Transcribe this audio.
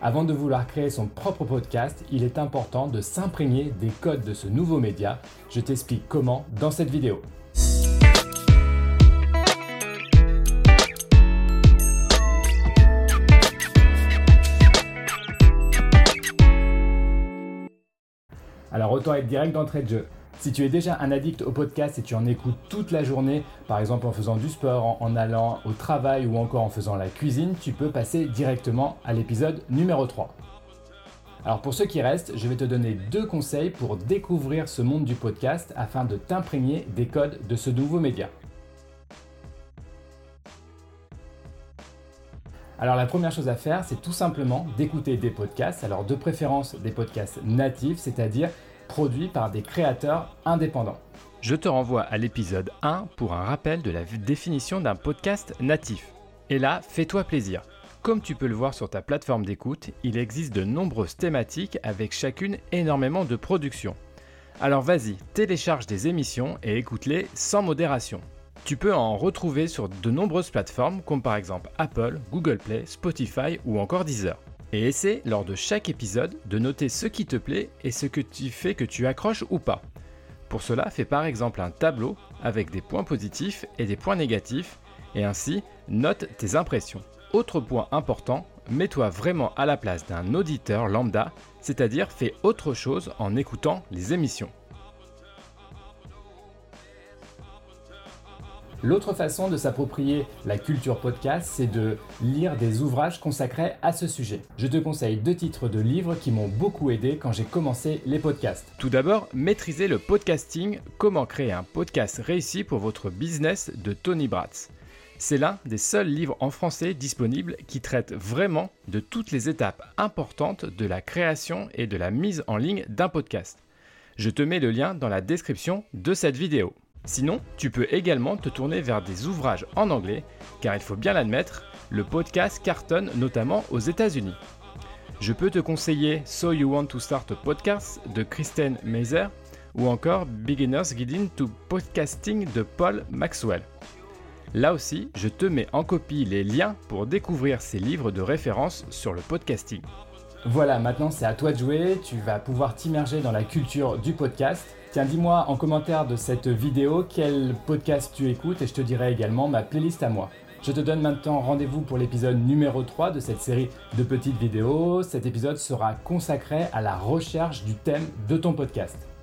Avant de vouloir créer son propre podcast, il est important de s'imprégner des codes de ce nouveau média. Je t'explique comment dans cette vidéo. Alors autant être direct d'entrée de jeu. Si tu es déjà un addict au podcast et tu en écoutes toute la journée, par exemple en faisant du sport, en, allant au travail ou encore en faisant la cuisine, tu peux passer directement à l'épisode numéro 3. Alors pour ceux qui restent, je vais te donner deux conseils pour découvrir ce monde du podcast afin de t'imprégner des codes de ce nouveau média. Alors la première chose à faire, c'est tout simplement d'écouter des podcasts, alors de préférence des podcasts natifs, c'est-à-dire produit par des créateurs indépendants. Je te renvoie à l'épisode 1 pour un rappel de la définition d'un podcast natif. Et là, fais-toi plaisir. Comme tu peux le voir sur ta plateforme d'écoute, il existe de nombreuses thématiques avec chacune énormément de production. Alors vas-y, télécharge des émissions et écoute-les sans modération. Tu peux en retrouver sur de nombreuses plateformes comme par exemple Apple, Google Play, Spotify ou encore Deezer. Et essaie lors de chaque épisode de noter ce qui te plaît et ce que tu fais que tu accroches ou pas. Pour cela, fais par exemple un tableau avec des points positifs et des points négatifs et ainsi note tes impressions. Autre point important, mets-toi vraiment à la place d'un auditeur lambda, c'est-à-dire fais autre chose en écoutant les émissions. L'autre façon de s'approprier la culture podcast, c'est de lire des ouvrages consacrés à ce sujet. Je te conseille deux titres de livres qui m'ont beaucoup aidé quand j'ai commencé les podcasts. Tout d'abord, maîtriser le podcasting, comment créer un podcast réussi pour votre business de Tony Bratz. C'est l'un des seuls livres en français disponibles qui traite vraiment de toutes les étapes importantes de la création et de la mise en ligne d'un podcast. Je te mets le lien dans la description de cette vidéo. Sinon, tu peux également te tourner vers des ouvrages en anglais, car il faut bien l'admettre, le podcast cartonne notamment aux États-Unis. Je peux te conseiller So You Want to Start a Podcast de Kristen Meiser ou encore Beginner's Guide to Podcasting de Paul Maxwell. Là aussi, je te mets en copie les liens pour découvrir ces livres de référence sur le podcasting. Voilà, maintenant c'est à toi de jouer, tu vas pouvoir t'immerger dans la culture du podcast. Tiens, dis-moi en commentaire de cette vidéo quel podcast tu écoutes et je te dirai également ma playlist à moi. Je te donne maintenant rendez-vous pour l'épisode numéro 3 de cette série de petites vidéos. Cet épisode sera consacré à la recherche du thème de ton podcast.